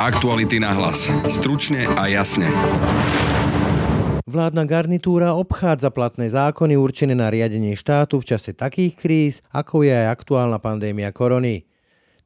Aktuality na hlas. Stručne a jasne. Vládna garnitúra obchádza platné zákony určené na riadenie štátu v čase takých kríz, ako je aj aktuálna pandémia korony.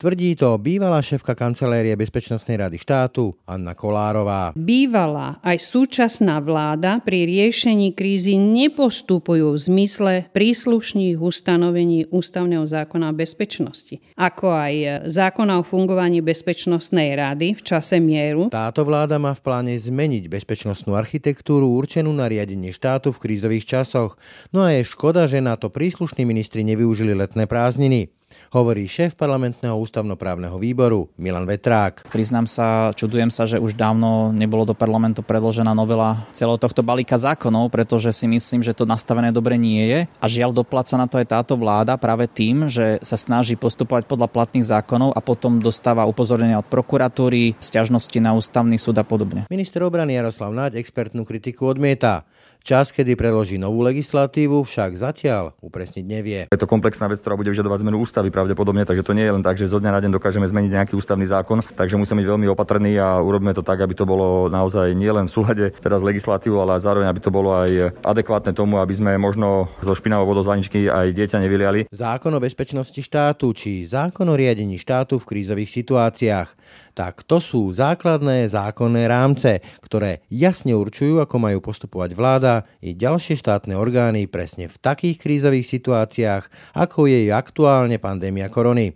Tvrdí to bývalá šéfka kancelérie Bezpečnostnej rady štátu Anna Kolárová. Bývalá aj súčasná vláda pri riešení krízy nepostupujú v zmysle príslušných ustanovení Ústavného zákona o bezpečnosti, ako aj zákona o fungovaní Bezpečnostnej rady v čase mieru. Táto vláda má v pláne zmeniť bezpečnostnú architektúru určenú na riadenie štátu v krízových časoch. No a je škoda, že na to príslušní ministri nevyužili letné prázdniny hovorí šéf parlamentného ústavnoprávneho výboru Milan Vetrák. Priznám sa, čudujem sa, že už dávno nebolo do parlamentu predložená novela celého tohto balíka zákonov, pretože si myslím, že to nastavené dobre nie je. A žiaľ dopláca na to aj táto vláda práve tým, že sa snaží postupovať podľa platných zákonov a potom dostáva upozornenia od prokuratúry, stiažnosti na ústavný súd a podobne. Minister obrany Jaroslav Naď expertnú kritiku odmieta. Čas, kedy predloží novú legislatívu, však zatiaľ upresniť nevie. Je to komplexná vec, ktorá bude vyžadovať zmenu ústavy pravdepodobne, takže to nie je len tak, že zo dňa na deň dokážeme zmeniť nejaký ústavný zákon, takže musíme byť veľmi opatrní a urobíme to tak, aby to bolo naozaj nielen v súlade teraz legislatívou, ale zároveň aby to bolo aj adekvátne tomu, aby sme možno zo špinavou vodou z aj dieťa nevyliali. Zákon o bezpečnosti štátu či zákon o riadení štátu v krízových situáciách. Tak to sú základné zákonné rámce, ktoré jasne určujú, ako majú postupovať vláda i ďalšie štátne orgány presne v takých krízových situáciách, ako je aktuálne pandémia korony.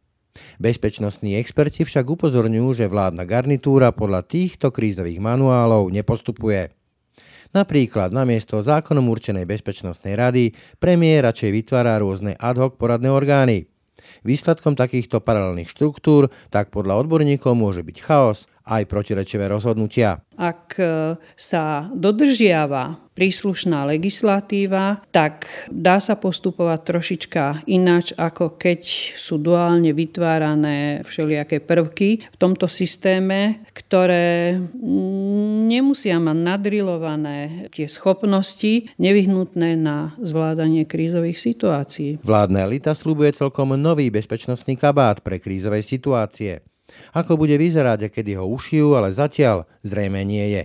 Bezpečnostní experti však upozorňujú, že vládna garnitúra podľa týchto krízových manuálov nepostupuje. Napríklad namiesto zákonom určenej bezpečnostnej rady premiér radšej vytvára rôzne ad hoc poradné orgány. Výsledkom takýchto paralelných štruktúr tak podľa odborníkov môže byť chaos aj protirečivé rozhodnutia. Ak e, sa dodržiava príslušná legislatíva, tak dá sa postupovať trošička ináč, ako keď sú duálne vytvárané všelijaké prvky v tomto systéme, ktoré nemusia mať nadrilované tie schopnosti nevyhnutné na zvládanie krízových situácií. Vládna elita slúbuje celkom nový bezpečnostný kabát pre krízové situácie. Ako bude vyzerať a kedy ho ušijú, ale zatiaľ zrejme nie je.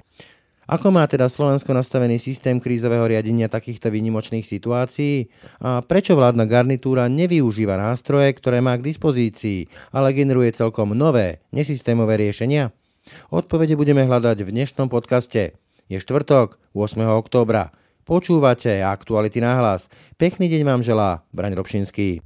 Ako má teda Slovensko nastavený systém krízového riadenia takýchto výnimočných situácií? A prečo vládna garnitúra nevyužíva nástroje, ktoré má k dispozícii, ale generuje celkom nové, nesystémové riešenia? Odpovede budeme hľadať v dnešnom podcaste. Je štvrtok, 8. októbra. Počúvate Aktuality na hlas. Pekný deň vám želá Braň Robšinský.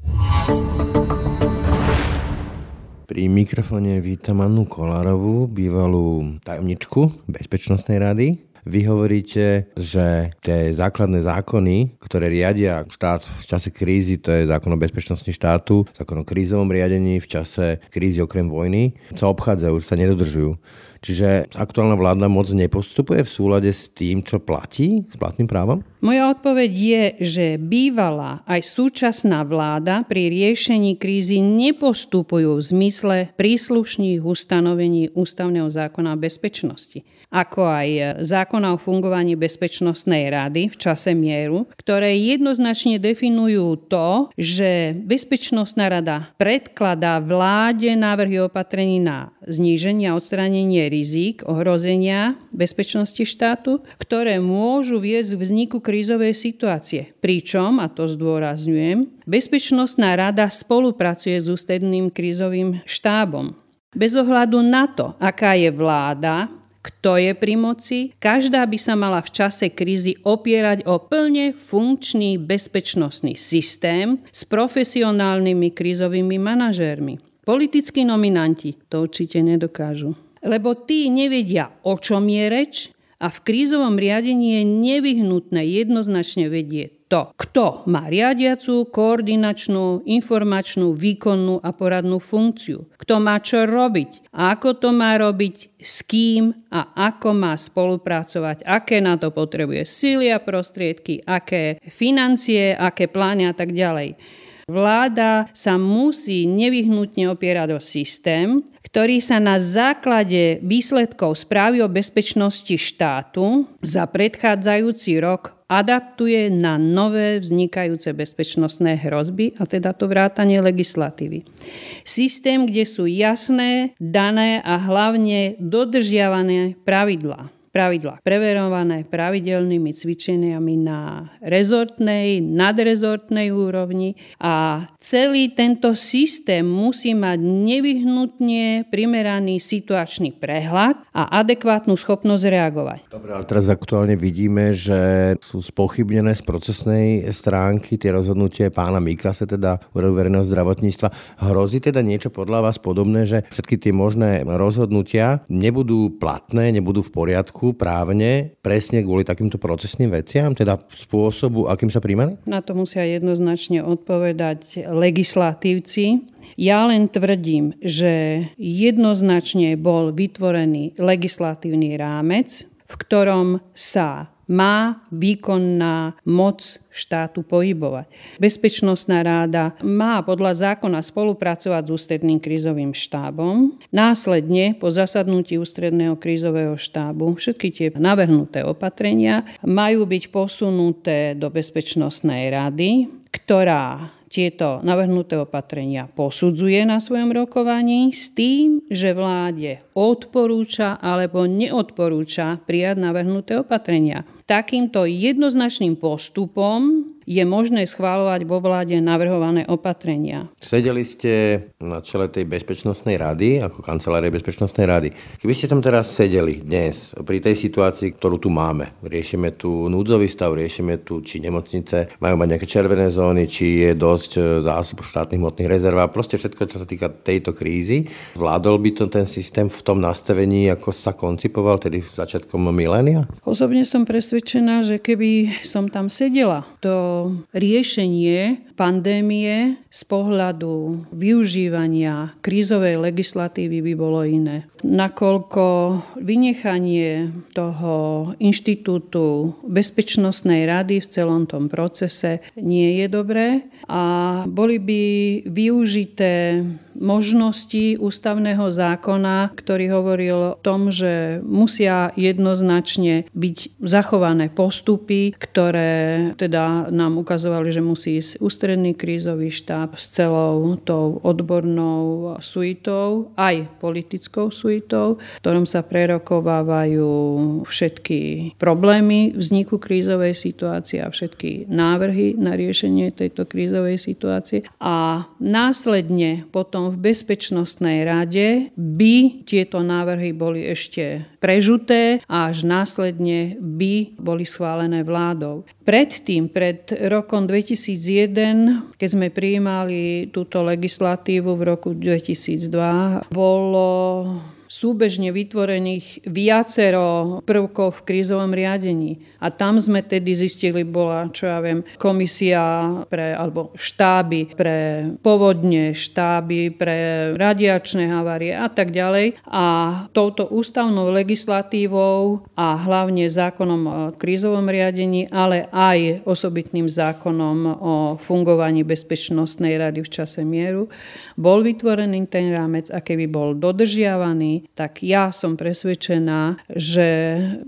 Pri mikrofóne vítam Annu Kolárovú, bývalú tajomničku Bezpečnostnej rady. Vy hovoríte, že tie základné zákony, ktoré riadia štát v čase krízy, to je zákon o bezpečnosti štátu, zákon o krízovom riadení v čase krízy okrem vojny, sa obchádzajú, sa nedodržujú. Čiže aktuálna vláda moc nepostupuje v súlade s tým, čo platí, s platným právom? Moja odpoveď je, že bývalá aj súčasná vláda pri riešení krízy nepostupujú v zmysle príslušných ustanovení Ústavného zákona o bezpečnosti ako aj zákona o fungovaní Bezpečnostnej rady v čase mieru, ktoré jednoznačne definujú to, že Bezpečnostná rada predkladá vláde návrhy opatrení na zníženie a odstránenie rizík, ohrozenia bezpečnosti štátu, ktoré môžu viesť k vzniku krízovej situácie. Pričom, a to zdôrazňujem, Bezpečnostná rada spolupracuje s ústredným krízovým štábom. Bez ohľadu na to, aká je vláda, kto je pri moci, každá by sa mala v čase krízy opierať o plne funkčný bezpečnostný systém s profesionálnymi krízovými manažérmi. Politickí nominanti to určite nedokážu. Lebo tí nevedia, o čom je reč a v krízovom riadení je nevyhnutné jednoznačne vedieť to, kto má riadiacu, koordinačnú, informačnú, výkonnú a poradnú funkciu. Kto má čo robiť, ako to má robiť, s kým a ako má spolupracovať, aké na to potrebuje síly a prostriedky, aké financie, aké plány a tak ďalej. Vláda sa musí nevyhnutne opierať o systém, ktorý sa na základe výsledkov správy o bezpečnosti štátu za predchádzajúci rok adaptuje na nové vznikajúce bezpečnostné hrozby, a teda to vrátanie legislatívy. Systém, kde sú jasné, dané a hlavne dodržiavané pravidlá pravidlá preverované pravidelnými cvičeniami na rezortnej, nadrezortnej úrovni a celý tento systém musí mať nevyhnutne primeraný situačný prehľad a adekvátnu schopnosť reagovať. Dobre, ale teraz aktuálne vidíme, že sú spochybnené z procesnej stránky tie rozhodnutie pána Mikase, teda Úradu verejného zdravotníctva. Hrozí teda niečo podľa vás podobné, že všetky tie možné rozhodnutia nebudú platné, nebudú v poriadku, právne presne kvôli takýmto procesným veciam, teda spôsobu, akým sa príjmali? Na to musia jednoznačne odpovedať legislatívci. Ja len tvrdím, že jednoznačne bol vytvorený legislatívny rámec, v ktorom sa má výkonná moc štátu pohybovať. Bezpečnostná ráda má podľa zákona spolupracovať s ústredným krízovým štábom. Následne po zasadnutí ústredného krízového štábu všetky tie navrhnuté opatrenia majú byť posunuté do Bezpečnostnej rady, ktorá tieto navrhnuté opatrenia posudzuje na svojom rokovaní s tým, že vláde odporúča alebo neodporúča prijať navrhnuté opatrenia. Takýmto jednoznačným postupom je možné schváľovať vo vláde navrhované opatrenia. Sedeli ste na čele tej bezpečnostnej rady, ako kancelárie bezpečnostnej rady. Keby ste tam teraz sedeli dnes, pri tej situácii, ktorú tu máme, riešime tu núdzový stav, riešime tu, či nemocnice majú mať nejaké červené zóny, či je dosť e, zásob štátnych hmotných rezerv, proste všetko, čo sa týka tejto krízy. Vládol by to ten systém v tom nastavení, ako sa koncipoval tedy začiatkom milénia? Osobne som presvedčená, že keby som tam sedela, to riešenie pandémie z pohľadu využívania krízovej legislatívy by bolo iné. Nakoľko vynechanie toho inštitútu Bezpečnostnej rady v celom tom procese nie je dobré a boli by využité možnosti ústavného zákona, ktorý hovoril o tom, že musia jednoznačne byť zachované postupy, ktoré teda nám ukazovali, že musí ísť ústredný krízový štáb s celou tou odbornou suitou, aj politickou suitou, v ktorom sa prerokovávajú všetky problémy vzniku krízovej situácie a všetky návrhy na riešenie tejto krízovej situácie. A následne potom v Bezpečnostnej rade by tieto návrhy boli ešte prežuté a až následne by boli schválené vládou. Predtým, pred rokom 2001, keď sme prijímali túto legislatívu v roku 2002, bolo súbežne vytvorených viacero prvkov v krízovom riadení. A tam sme tedy zistili, bola, čo ja viem, komisia pre, alebo štáby pre povodne, štáby pre radiačné havárie a tak ďalej. A touto ústavnou legislatívou a hlavne zákonom o krízovom riadení, ale aj osobitným zákonom o fungovaní Bezpečnostnej rady v čase mieru, bol vytvorený ten rámec a keby bol dodržiavaný, tak ja som presvedčená, že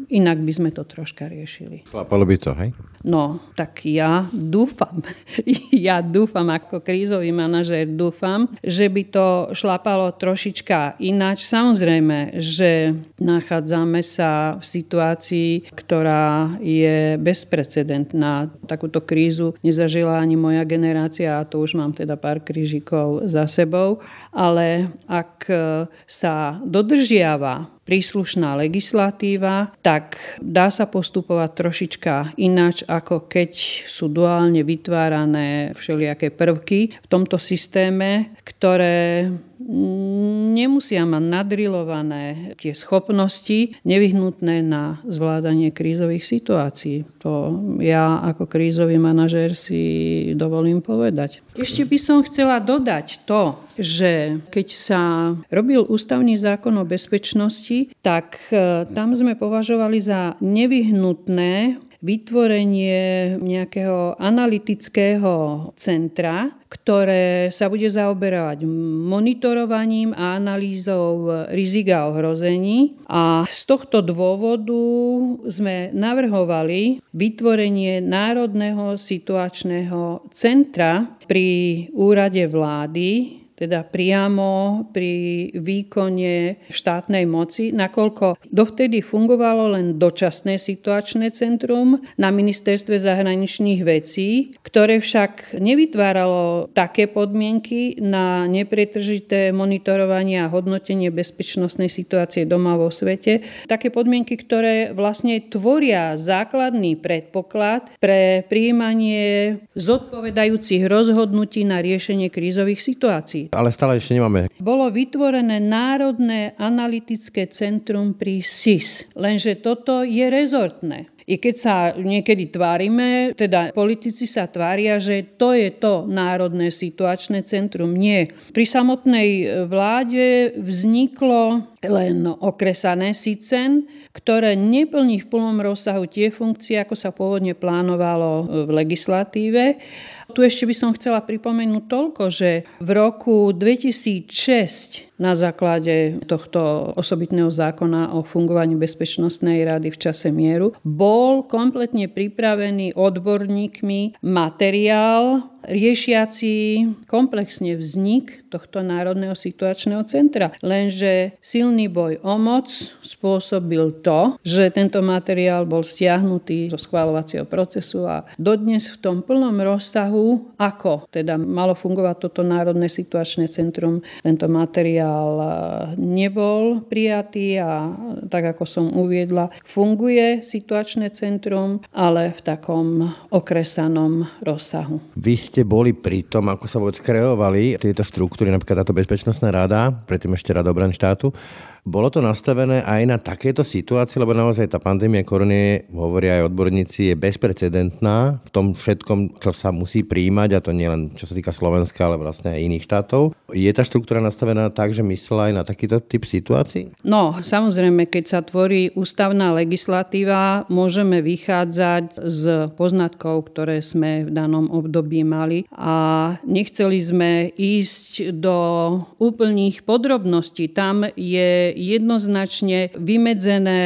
inak by sme to troška riešili. Klapalo by to, hej? No, tak ja dúfam, ja dúfam ako krízový manažér, dúfam, že by to šlapalo trošička ináč. Samozrejme, že nachádzame sa v situácii, ktorá je bezprecedentná. Takúto krízu nezažila ani moja generácia a to už mám teda pár krížikov za sebou. Ale ak sa dodržiava príslušná legislatíva, tak dá sa postupovať trošička ináč, ako keď sú duálne vytvárané všelijaké prvky v tomto systéme, ktoré nemusia mať nadrilované tie schopnosti nevyhnutné na zvládanie krízových situácií. To ja ako krízový manažér si dovolím povedať. Ešte by som chcela dodať to, že keď sa robil ústavný zákon o bezpečnosti, tak e, tam sme považovali za nevyhnutné vytvorenie nejakého analytického centra, ktoré sa bude zaoberať monitorovaním a analýzou rizika ohrození. A z tohto dôvodu sme navrhovali vytvorenie Národného situačného centra pri úrade vlády, teda priamo pri výkone štátnej moci, nakoľko dovtedy fungovalo len dočasné situačné centrum na ministerstve zahraničných vecí, ktoré však nevytváralo také podmienky na nepretržité monitorovanie a hodnotenie bezpečnostnej situácie doma vo svete. Také podmienky, ktoré vlastne tvoria základný predpoklad pre príjmanie zodpovedajúcich rozhodnutí na riešenie krízových situácií ale stále ešte nemáme. Bolo vytvorené Národné analytické centrum pri SIS, lenže toto je rezortné. I keď sa niekedy tvárime, teda politici sa tvária, že to je to Národné situačné centrum. Nie. Pri samotnej vláde vzniklo len okresané SICEN, ktoré neplní v plnom rozsahu tie funkcie, ako sa pôvodne plánovalo v legislatíve. Tu ešte by som chcela pripomenúť toľko, že v roku 2006 na základe tohto osobitného zákona o fungovaní Bezpečnostnej rady v čase mieru bol kompletne pripravený odborníkmi materiál riešiaci komplexne vznik tohto Národného situačného centra. Lenže silný boj o moc spôsobil to, že tento materiál bol stiahnutý zo schváľovacieho procesu a dodnes v tom plnom rozsahu, ako teda malo fungovať toto Národné situačné centrum, tento materiál nebol prijatý a tak ako som uviedla, funguje situačné centrum, ale v takom okresanom rozsahu. Vy ste boli pri tom, ako sa vôbec kreovali tieto štruktúry, napríklad táto bezpečnostná rada, predtým ešte rada obrany štátu. Bolo to nastavené aj na takéto situácie, lebo naozaj tá pandémia korony, hovoria aj odborníci, je bezprecedentná v tom všetkom, čo sa musí príjmať, a to nie len čo sa týka Slovenska, ale vlastne aj iných štátov. Je tá štruktúra nastavená tak, že myslela aj na takýto typ situácií? No, samozrejme, keď sa tvorí ústavná legislatíva, môžeme vychádzať z poznatkov, ktoré sme v danom období mali a nechceli sme ísť do úplných podrobností. Tam je jednoznačne vymedzené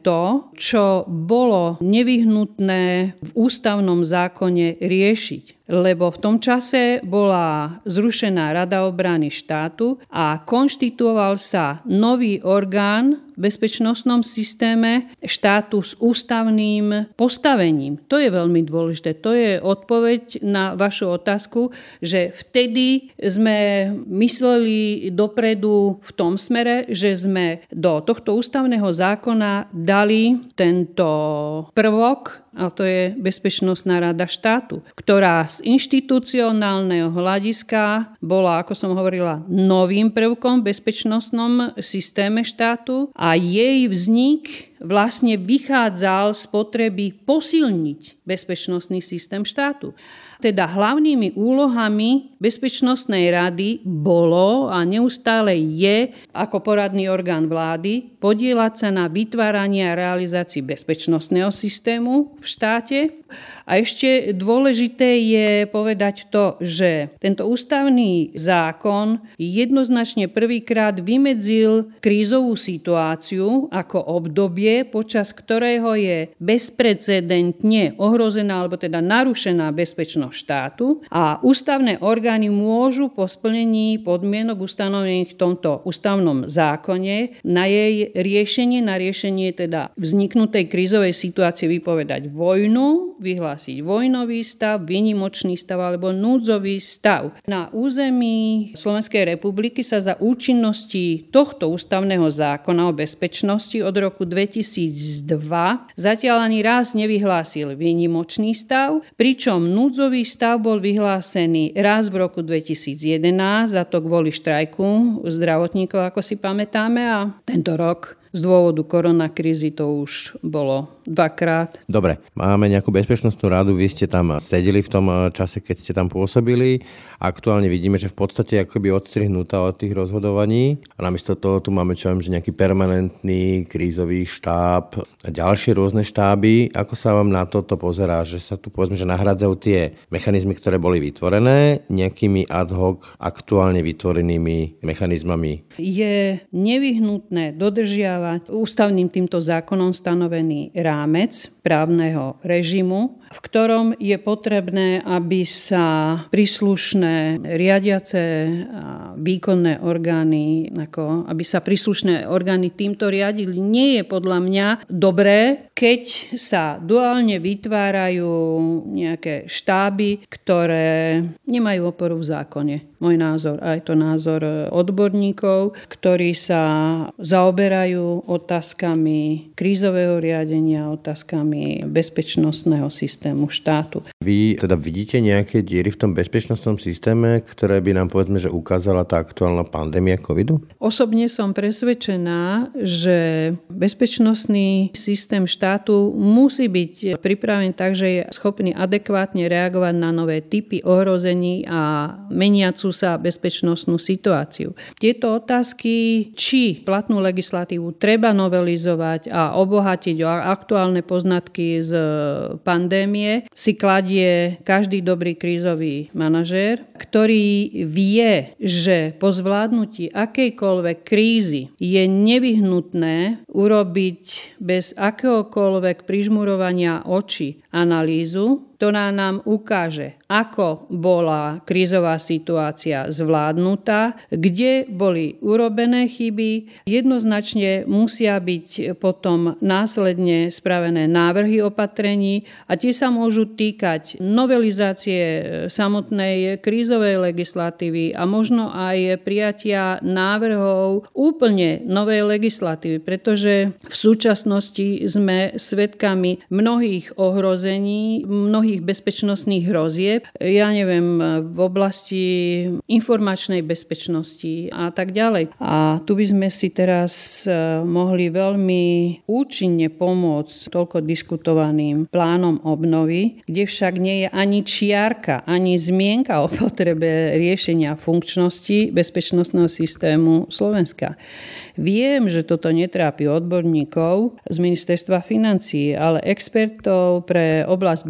to, čo bolo nevyhnutné v ústavnom zákone riešiť lebo v tom čase bola zrušená Rada obrany štátu a konštituoval sa nový orgán v bezpečnostnom systéme štátu s ústavným postavením. To je veľmi dôležité. To je odpoveď na vašu otázku, že vtedy sme mysleli dopredu v tom smere, že sme do tohto ústavného zákona dali tento prvok a to je Bezpečnostná rada štátu, ktorá z inštitucionálneho hľadiska bola, ako som hovorila, novým prvkom v bezpečnostnom systéme štátu a jej vznik vlastne vychádzal z potreby posilniť bezpečnostný systém štátu. Teda hlavnými úlohami Bezpečnostnej rady bolo a neustále je ako poradný orgán vlády podielať sa na vytváraní a realizácii bezpečnostného systému v štáte. A ešte dôležité je povedať to, že tento ústavný zákon jednoznačne prvýkrát vymedzil krízovú situáciu ako obdobie, počas ktorého je bezprecedentne ohrozená alebo teda narušená bezpečnosť štátu a ústavné orgány môžu po splnení podmienok ustanovených v tomto ústavnom zákone na jej riešenie, na riešenie teda vzniknutej krízovej situácie vypovedať vojnu, vyhlásiť vojnový stav, výnimočný stav alebo núdzový stav. Na území Slovenskej republiky sa za účinnosti tohto ústavného zákona o bezpečnosti od roku 2002 zatiaľ ani raz nevyhlásil výnimočný stav, pričom núdzový Núdzový stav bol vyhlásený raz v roku 2011, a to kvôli štrajku zdravotníkov, ako si pamätáme, a tento rok Z dôvodu koronakrízy to už bolo dvakrát. Dobre, máme nejakú bezpečnostnú radu, vy ste tam sedeli v tom eh, čase, keď ste tam pôsobili. Aktuálne vidíme, že v podstate akoby odstrihnutá od tých rozhodovaní. A namiesto toho tu máme čo viem, že nejaký permanentný krízový štáb a ďalšie rôzne štáby. Ako sa vám na toto pozerá, že sa tu povedzme, že nahradzajú tie mechanizmy, ktoré boli vytvorené nejakými ad hoc aktuálne vytvorenými mechanizmami? Je nevyhnutné dodržiavať ústavným týmto zákonom stanovený rámec právneho režimu, v ktorom je potrebné, aby sa príslušné riadiace a výkonné orgány, ako aby sa príslušné orgány týmto riadili. Nie je podľa mňa dobré, keď sa duálne vytvárajú nejaké štáby, ktoré nemajú oporu v zákone. Môj názor, aj to názor odborníkov, ktorí sa zaoberajú otázkami krízového riadenia, otázkami bezpečnostného systému štátu. Vy teda vidíte nejaké diery v tom bezpečnostnom systéme, ktoré by nám povedzme, že ukázala tá aktuálna pandémia covidu? Osobne som presvedčená, že bezpečnostný systém štátu musí byť pripravený tak, že je schopný adekvátne reagovať na nové typy ohrození a meniacu sa bezpečnostnú situáciu. Tieto otázky, či platnú legislatívu treba novelizovať a obohatiť o aktuálne poznatky z pandémie, si kladie každý dobrý krízový manažér, ktorý vie, že po zvládnutí akejkoľvek krízy je nevyhnutné urobiť bez akéhokoľvek prižmurovania očí analýzu, ktorá nám ukáže, ako bola krízová situácia zvládnutá, kde boli urobené chyby. Jednoznačne musia byť potom následne spravené návrhy opatrení a tie sa môžu týkať novelizácie samotnej krízovej legislatívy a možno aj prijatia návrhov úplne novej legislatívy, pretože v súčasnosti sme svedkami mnohých ohrození, mnohých mnohých bezpečnostných hrozieb, ja neviem, v oblasti informačnej bezpečnosti a tak ďalej. A tu by sme si teraz e, mohli veľmi účinne pomôcť toľko diskutovaným plánom obnovy, kde však nie je ani čiarka, ani zmienka o potrebe riešenia funkčnosti bezpečnostného systému Slovenska. Viem, že toto netrápi odborníkov z ministerstva financií, ale expertov pre oblasť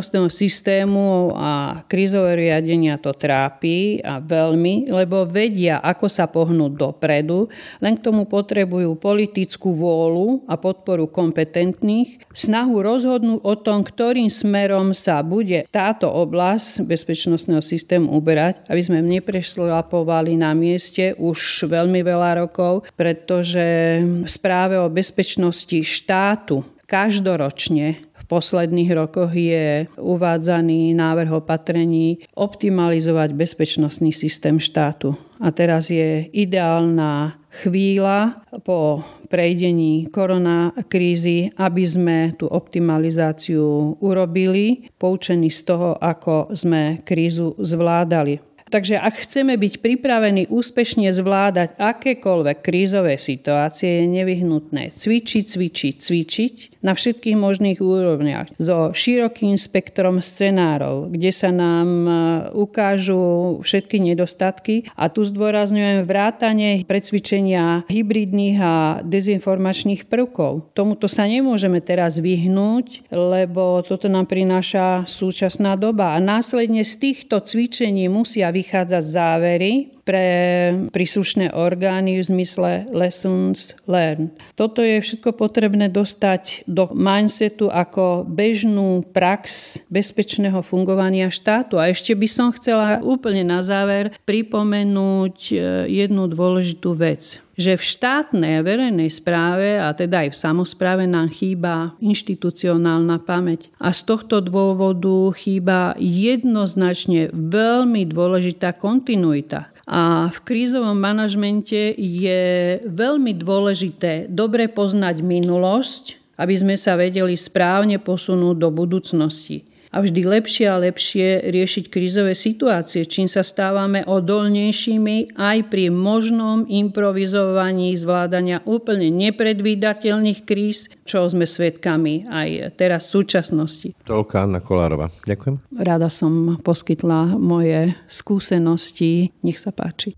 bezpečnostného systému a krízové riadenia to trápi a veľmi, lebo vedia, ako sa pohnúť dopredu, len k tomu potrebujú politickú vôľu a podporu kompetentných, snahu rozhodnúť o tom, ktorým smerom sa bude táto oblasť bezpečnostného systému uberať, aby sme neprešlapovali na mieste už veľmi veľa rokov, pre pretože v správe o bezpečnosti štátu každoročne posledných rokoch je uvádzaný návrh opatrení optimalizovať bezpečnostný systém štátu. A teraz je ideálna chvíľa po prejdení koronakrízy, aby sme tú optimalizáciu urobili, poučení z toho, ako sme krízu zvládali. Takže ak chceme byť pripravení úspešne zvládať akékoľvek krízové situácie, je nevyhnutné cvičiť, cvičiť, cvičiť na všetkých možných úrovniach. So širokým spektrom scenárov, kde sa nám e, ukážu všetky nedostatky. A tu zdôrazňujem vrátanie precvičenia hybridných a dezinformačných prvkov. Tomuto sa nemôžeme teraz vyhnúť, lebo toto nám prináša súčasná doba. A následne z týchto cvičení musia vychádzať závery, pre príslušné orgány v zmysle lessons learned. Toto je všetko potrebné dostať do mindsetu ako bežnú prax bezpečného fungovania štátu. A ešte by som chcela úplne na záver pripomenúť e, jednu dôležitú vec že v štátnej a verejnej správe, a teda aj v samozpráve nám chýba inštitucionálna pamäť. A z tohto dôvodu chýba jednoznačne veľmi dôležitá kontinuita. A v krízovom manažmente je veľmi dôležité dobre poznať minulosť, aby sme sa vedeli správne posunúť do budúcnosti. A vždy lepšie a lepšie riešiť krízové situácie, čím sa stávame odolnejšími aj pri možnom improvizovaní zvládania úplne nepredvídateľných kríz, čo sme svedkami aj teraz v súčasnosti. Toľko Anna Kolárova. Ďakujem. Rada som poskytla moje skúsenosti. Nech sa páči.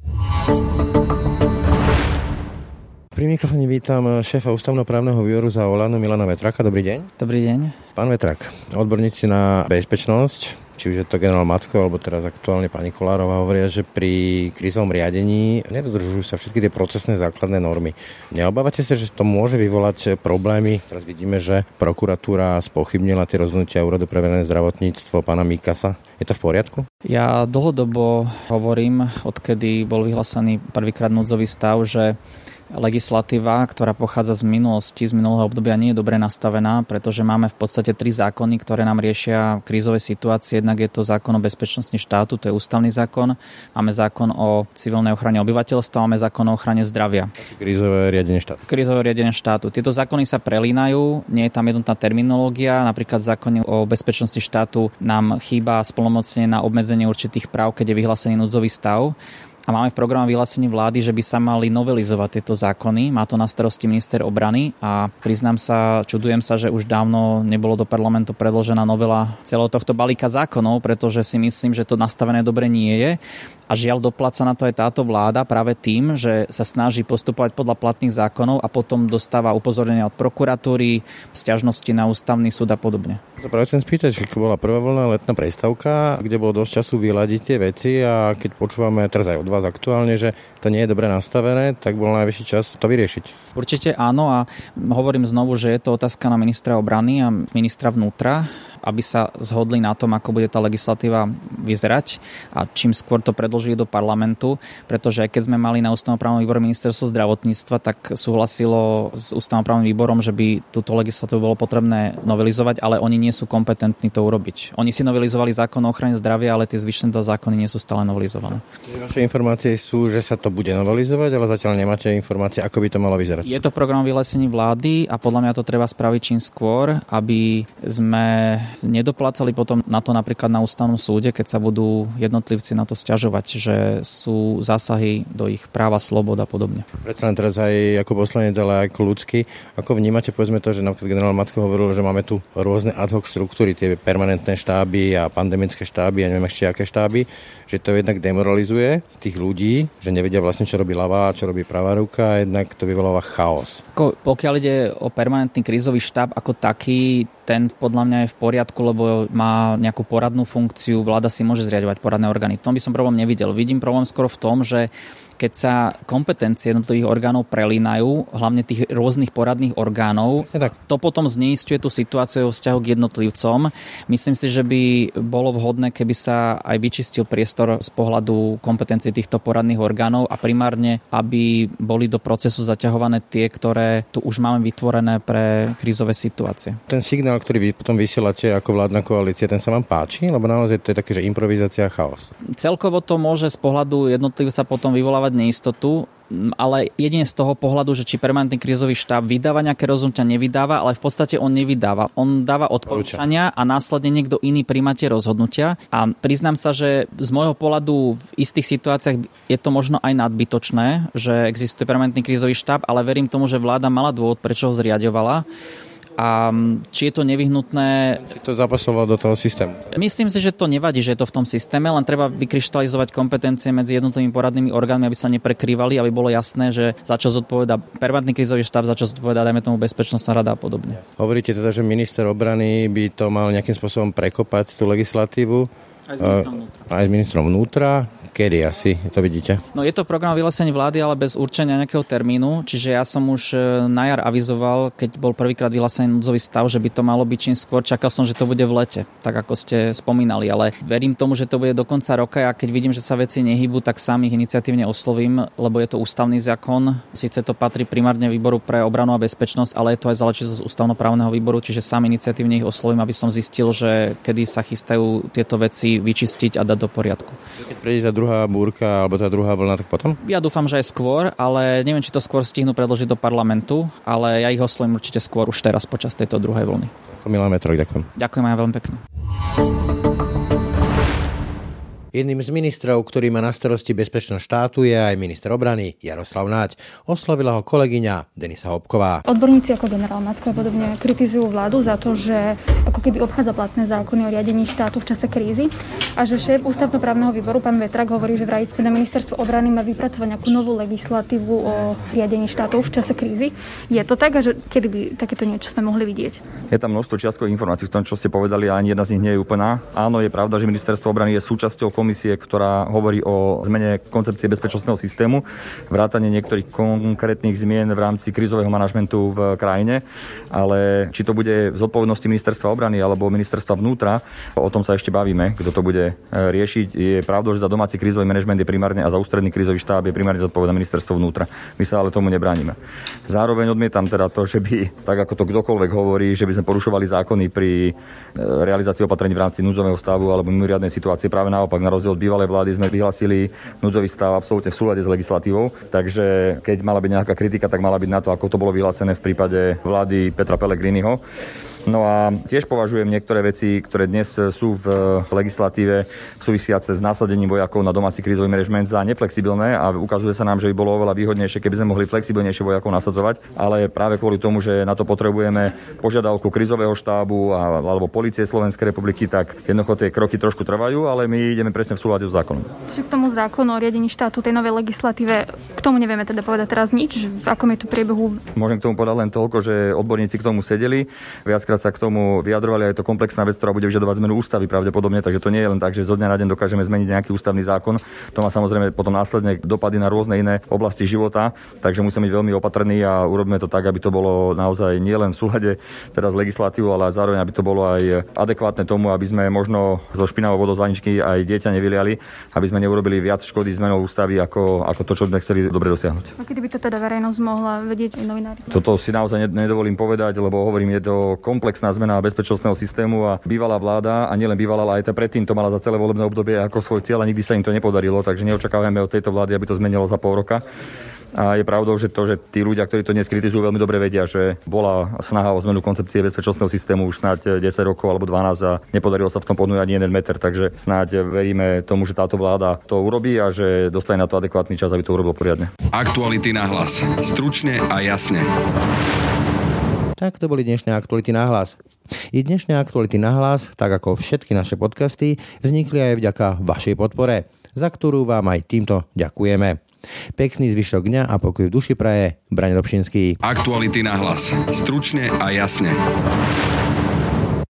Pri mikrofóne vítam šéfa ústavnoprávneho výboru za Olano Milana Vetraka. Dobrý deň. Dobrý deň. Pán Vetrak, odborníci na bezpečnosť, či už je to generál Matko, alebo teraz aktuálne pani Kolárova, hovoria, že pri krízovom riadení nedodržujú sa všetky tie procesné základné normy. Neobávate sa, že to môže vyvolať problémy? Teraz vidíme, že prokuratúra spochybnila tie rozhodnutia Úradu pre verejné zdravotníctvo pána Mikasa. Je to v poriadku? Ja dlhodobo hovorím, odkedy bol vyhlásený prvýkrát núdzový stav, že legislatíva, ktorá pochádza z minulosti, z minulého obdobia, nie je dobre nastavená, pretože máme v podstate tri zákony, ktoré nám riešia krízové situácie. Jednak je to zákon o bezpečnosti štátu, to je ústavný zákon. Máme zákon o civilnej ochrane obyvateľstva, máme zákon o ochrane zdravia. Krízové riadenie štátu. Krízové riadenie štátu. Tieto zákony sa prelínajú, nie je tam jednotná terminológia. Napríklad zákon o bezpečnosti štátu nám chýba splnomocne na obmedzenie určitých práv, keď je vyhlásený núdzový stav a máme v programe vyhlásení vlády, že by sa mali novelizovať tieto zákony. Má to na starosti minister obrany a priznám sa, čudujem sa, že už dávno nebolo do parlamentu predložená novela celého tohto balíka zákonov, pretože si myslím, že to nastavené dobre nie je. A žiaľ dopláca na to aj táto vláda práve tým, že sa snaží postupovať podľa platných zákonov a potom dostáva upozornenia od prokuratúry, sťažnosti na ústavný súd a podobne. Práve chcem spýtať, že bola prvá voľná letná prestavka, kde bolo dosť času vyladiť tie veci a keď počúvame teraz aj od vás aktuálne, že to nie je dobre nastavené, tak bol najvyšší čas to vyriešiť. Určite áno a hovorím znovu, že je to otázka na ministra obrany a ministra vnútra aby sa zhodli na tom, ako bude tá legislatíva vyzerať a čím skôr to predložili do parlamentu, pretože aj keď sme mali na ústavnoprávnom výbore ministerstvo zdravotníctva, tak súhlasilo s ústavnoprávnym výborom, že by túto legislatívu bolo potrebné novelizovať, ale oni nie sú kompetentní to urobiť. Oni si novelizovali zákon o ochrane zdravia, ale tie zvyšné dva zákony nie sú stále novelizované. Vaše informácie sú, že sa to bude novelizovať, ale zatiaľ nemáte informácie, ako by to malo vyzerať. Je to program vylesení vlády a podľa mňa to treba spraviť čím skôr, aby sme nedoplácali potom na to napríklad na ústavnom súde, keď sa budú jednotlivci na to stiažovať, že sú zásahy do ich práva, slobod a podobne. Predsa len teraz aj ako poslanec, ale aj ako ľudský. Ako vnímate povedzme to, že napríklad generál Matko hovoril, že máme tu rôzne ad hoc štruktúry, tie permanentné štáby a pandemické štáby a neviem ešte aké štáby, že to jednak demoralizuje tých ľudí, že nevedia vlastne, čo robí ľavá čo robí pravá ruka a jednak to vyvoláva chaos. Ko, pokiaľ ide o permanentný krízový štáb ako taký, ten podľa mňa je v poriadku, lebo má nejakú poradnú funkciu, vláda si môže zriadovať poradné orgány. V tom by som problém nevidel. Vidím problém skoro v tom, že keď sa kompetencie jednotlivých orgánov prelínajú, hlavne tých rôznych poradných orgánov, to potom zneistuje tú situáciu vo vzťahu k jednotlivcom. Myslím si, že by bolo vhodné, keby sa aj vyčistil priestor z pohľadu kompetencií týchto poradných orgánov a primárne, aby boli do procesu zaťahované tie, ktoré tu už máme vytvorené pre krízové situácie. Ten signál, ktorý vy potom vysielate ako vládna koalícia, ten sa vám páči? Lebo naozaj to je také, že improvizácia a chaos. Celkovo to môže z pohľadu jednotlivca potom vyvolávať vyvolávať neistotu, ale jedine z toho pohľadu, že či permanentný krízový štáb vydáva nejaké rozhodnutia, nevydáva, ale v podstate on nevydáva. On dáva odporúčania a následne niekto iný príjma tie rozhodnutia. A priznám sa, že z môjho pohľadu v istých situáciách je to možno aj nadbytočné, že existuje permanentný krízový štáb, ale verím tomu, že vláda mala dôvod, prečo ho zriadovala a či je to nevyhnutné... Si to zapasoval do toho systému. Myslím si, že to nevadí, že je to v tom systéme, len treba vykryštalizovať kompetencie medzi jednotlivými poradnými orgánmi, aby sa neprekrývali, aby bolo jasné, že za čo zodpoveda permanentný krizový štáb, za čo zodpoveda, dajme tomu bezpečnostná rada a podobne. Hovoríte teda, že minister obrany by to mal nejakým spôsobom prekopať tú legislatívu. Aj s ministrom vnútra. Aj s ministrom vnútra kedy asi to vidíte? No je to program vylesení vlády, ale bez určenia nejakého termínu, čiže ja som už e, na jar avizoval, keď bol prvýkrát vyhlásený núdzový stav, že by to malo byť čím skôr. Čakal som, že to bude v lete, tak ako ste spomínali, ale verím tomu, že to bude do konca roka a keď vidím, že sa veci nehybu, tak sám ich iniciatívne oslovím, lebo je to ústavný zákon. Sice to patrí primárne výboru pre obranu a bezpečnosť, ale je to aj záležitosť ústavnoprávneho výboru, čiže sám iniciatívne ich oslovím, aby som zistil, že kedy sa chystajú tieto veci vyčistiť a dať do poriadku. Keď príde tá druhá búrka alebo tá druhá vlna, tak potom? Ja dúfam, že aj skôr, ale neviem, či to skôr stihnú predložiť do parlamentu, ale ja ich oslovím určite skôr už teraz počas tejto druhej vlny. Milan Metrok, ďakujem. Ďakujem aj veľmi pekne. Jedným z ministrov, ktorý má na starosti bezpečnosť štátu, je aj minister obrany Jaroslav Naď. Oslovila ho kolegyňa Denisa Hopková. Odborníci ako generál Macko a podobne kritizujú vládu za to, že ako keby obchádza platné zákony o riadení štátu v čase krízy a že šéf ústavnoprávneho výboru pán Vetrak hovorí, že vraj teda ministerstvo obrany má vypracovať nejakú novú legislatívu o riadení štátu v čase krízy. Je to tak a že kedy by takéto niečo sme mohli vidieť? Je tam množstvo čiastkových informácií v tom, čo ste povedali a ani jedna z nich nie je úplná. Áno, je pravda, že ministerstvo obrany je súčasťou komisie, ktorá hovorí o zmene koncepcie bezpečnostného systému, vrátanie niektorých konkrétnych zmien v rámci krízového manažmentu v krajine, ale či to bude z odpovednosti ministerstva obrany alebo ministerstva vnútra, o tom sa ešte bavíme, kto to bude e, riešiť. Je pravda, že za domáci krízový manažment je primárne a za ústredný krízový štáb je primárne zodpovedné ministerstvo vnútra. My sa ale tomu nebránime. Zároveň odmietam teda to, že by, tak ako to kdokoľvek hovorí, že by sme porušovali zákony pri e, realizácii opatrení v rámci núdzového stavu alebo mimoriadnej situácie. Práve naopak, na rozdiel od bývalej vlády sme vyhlasili núdzový stav absolútne v súlade s legislatívou. Takže keď mala byť nejaká kritika, tak mala byť na to, ako to bolo vyhlásené v prípade vlády Petra Pellegriniho. No a tiež považujem niektoré veci, ktoré dnes sú v legislatíve súvisiace s násadením vojakov na domáci krízový manažment za neflexibilné a ukazuje sa nám, že by bolo oveľa výhodnejšie, keby sme mohli flexibilnejšie vojakov nasadzovať, ale práve kvôli tomu, že na to potrebujeme požiadavku krízového štábu a, alebo policie Slovenskej republiky, tak jednoducho tie kroky trošku trvajú, ale my ideme presne v súlade s zákonom. Čiže k tomu zákonu o riadení štátu, tej novej legislatíve, k tomu nevieme teda povedať teraz nič, v akom je tu priebehu? Môžem k tomu povedať len toľko, že odborníci k tomu sedeli. Viackrát viackrát sa k tomu vyjadrovali, aj to komplexná vec, ktorá bude vyžadovať zmenu ústavy pravdepodobne, takže to nie je len tak, že zo dňa na deň dokážeme zmeniť nejaký ústavný zákon. To má samozrejme potom následne dopady na rôzne iné oblasti života, takže musíme byť veľmi opatrní a urobíme to tak, aby to bolo naozaj nielen v súlade teraz legislatívu, ale zároveň aby to bolo aj adekvátne tomu, aby sme možno zo špinavou vodou z aj dieťa nevyliali, aby sme neurobili viac škody zmenou ústavy ako, ako to, čo sme chceli dobre dosiahnuť. A kedy by to teda verejnosť mohla vedieť novinári? Toto si naozaj nedovolím povedať, lebo hovorím, je to komplexná zmena bezpečnostného systému a bývalá vláda, a nielen bývalá, ale aj tá predtým to mala za celé volebné obdobie ako svoj cieľ a nikdy sa im to nepodarilo, takže neočakávame od tejto vlády, aby to zmenilo za pol roka. A je pravdou, že to, že tí ľudia, ktorí to dnes kritizujú, veľmi dobre vedia, že bola snaha o zmenu koncepcie bezpečnostného systému už snáď 10 rokov alebo 12 a nepodarilo sa v tom podnúť ani jeden meter, takže snáď veríme tomu, že táto vláda to urobí a že dostane na to adekvátny čas, aby to urobil poriadne. Aktuality na hlas. Stručne a jasne. Tak to boli dnešné aktuality na hlas. I dnešné aktuality na hlas, tak ako všetky naše podcasty, vznikli aj vďaka vašej podpore, za ktorú vám aj týmto ďakujeme. Pekný zvyšok dňa a pokoj v duši praje, Braň Robšinský. Aktuality na hlas. Stručne a jasne.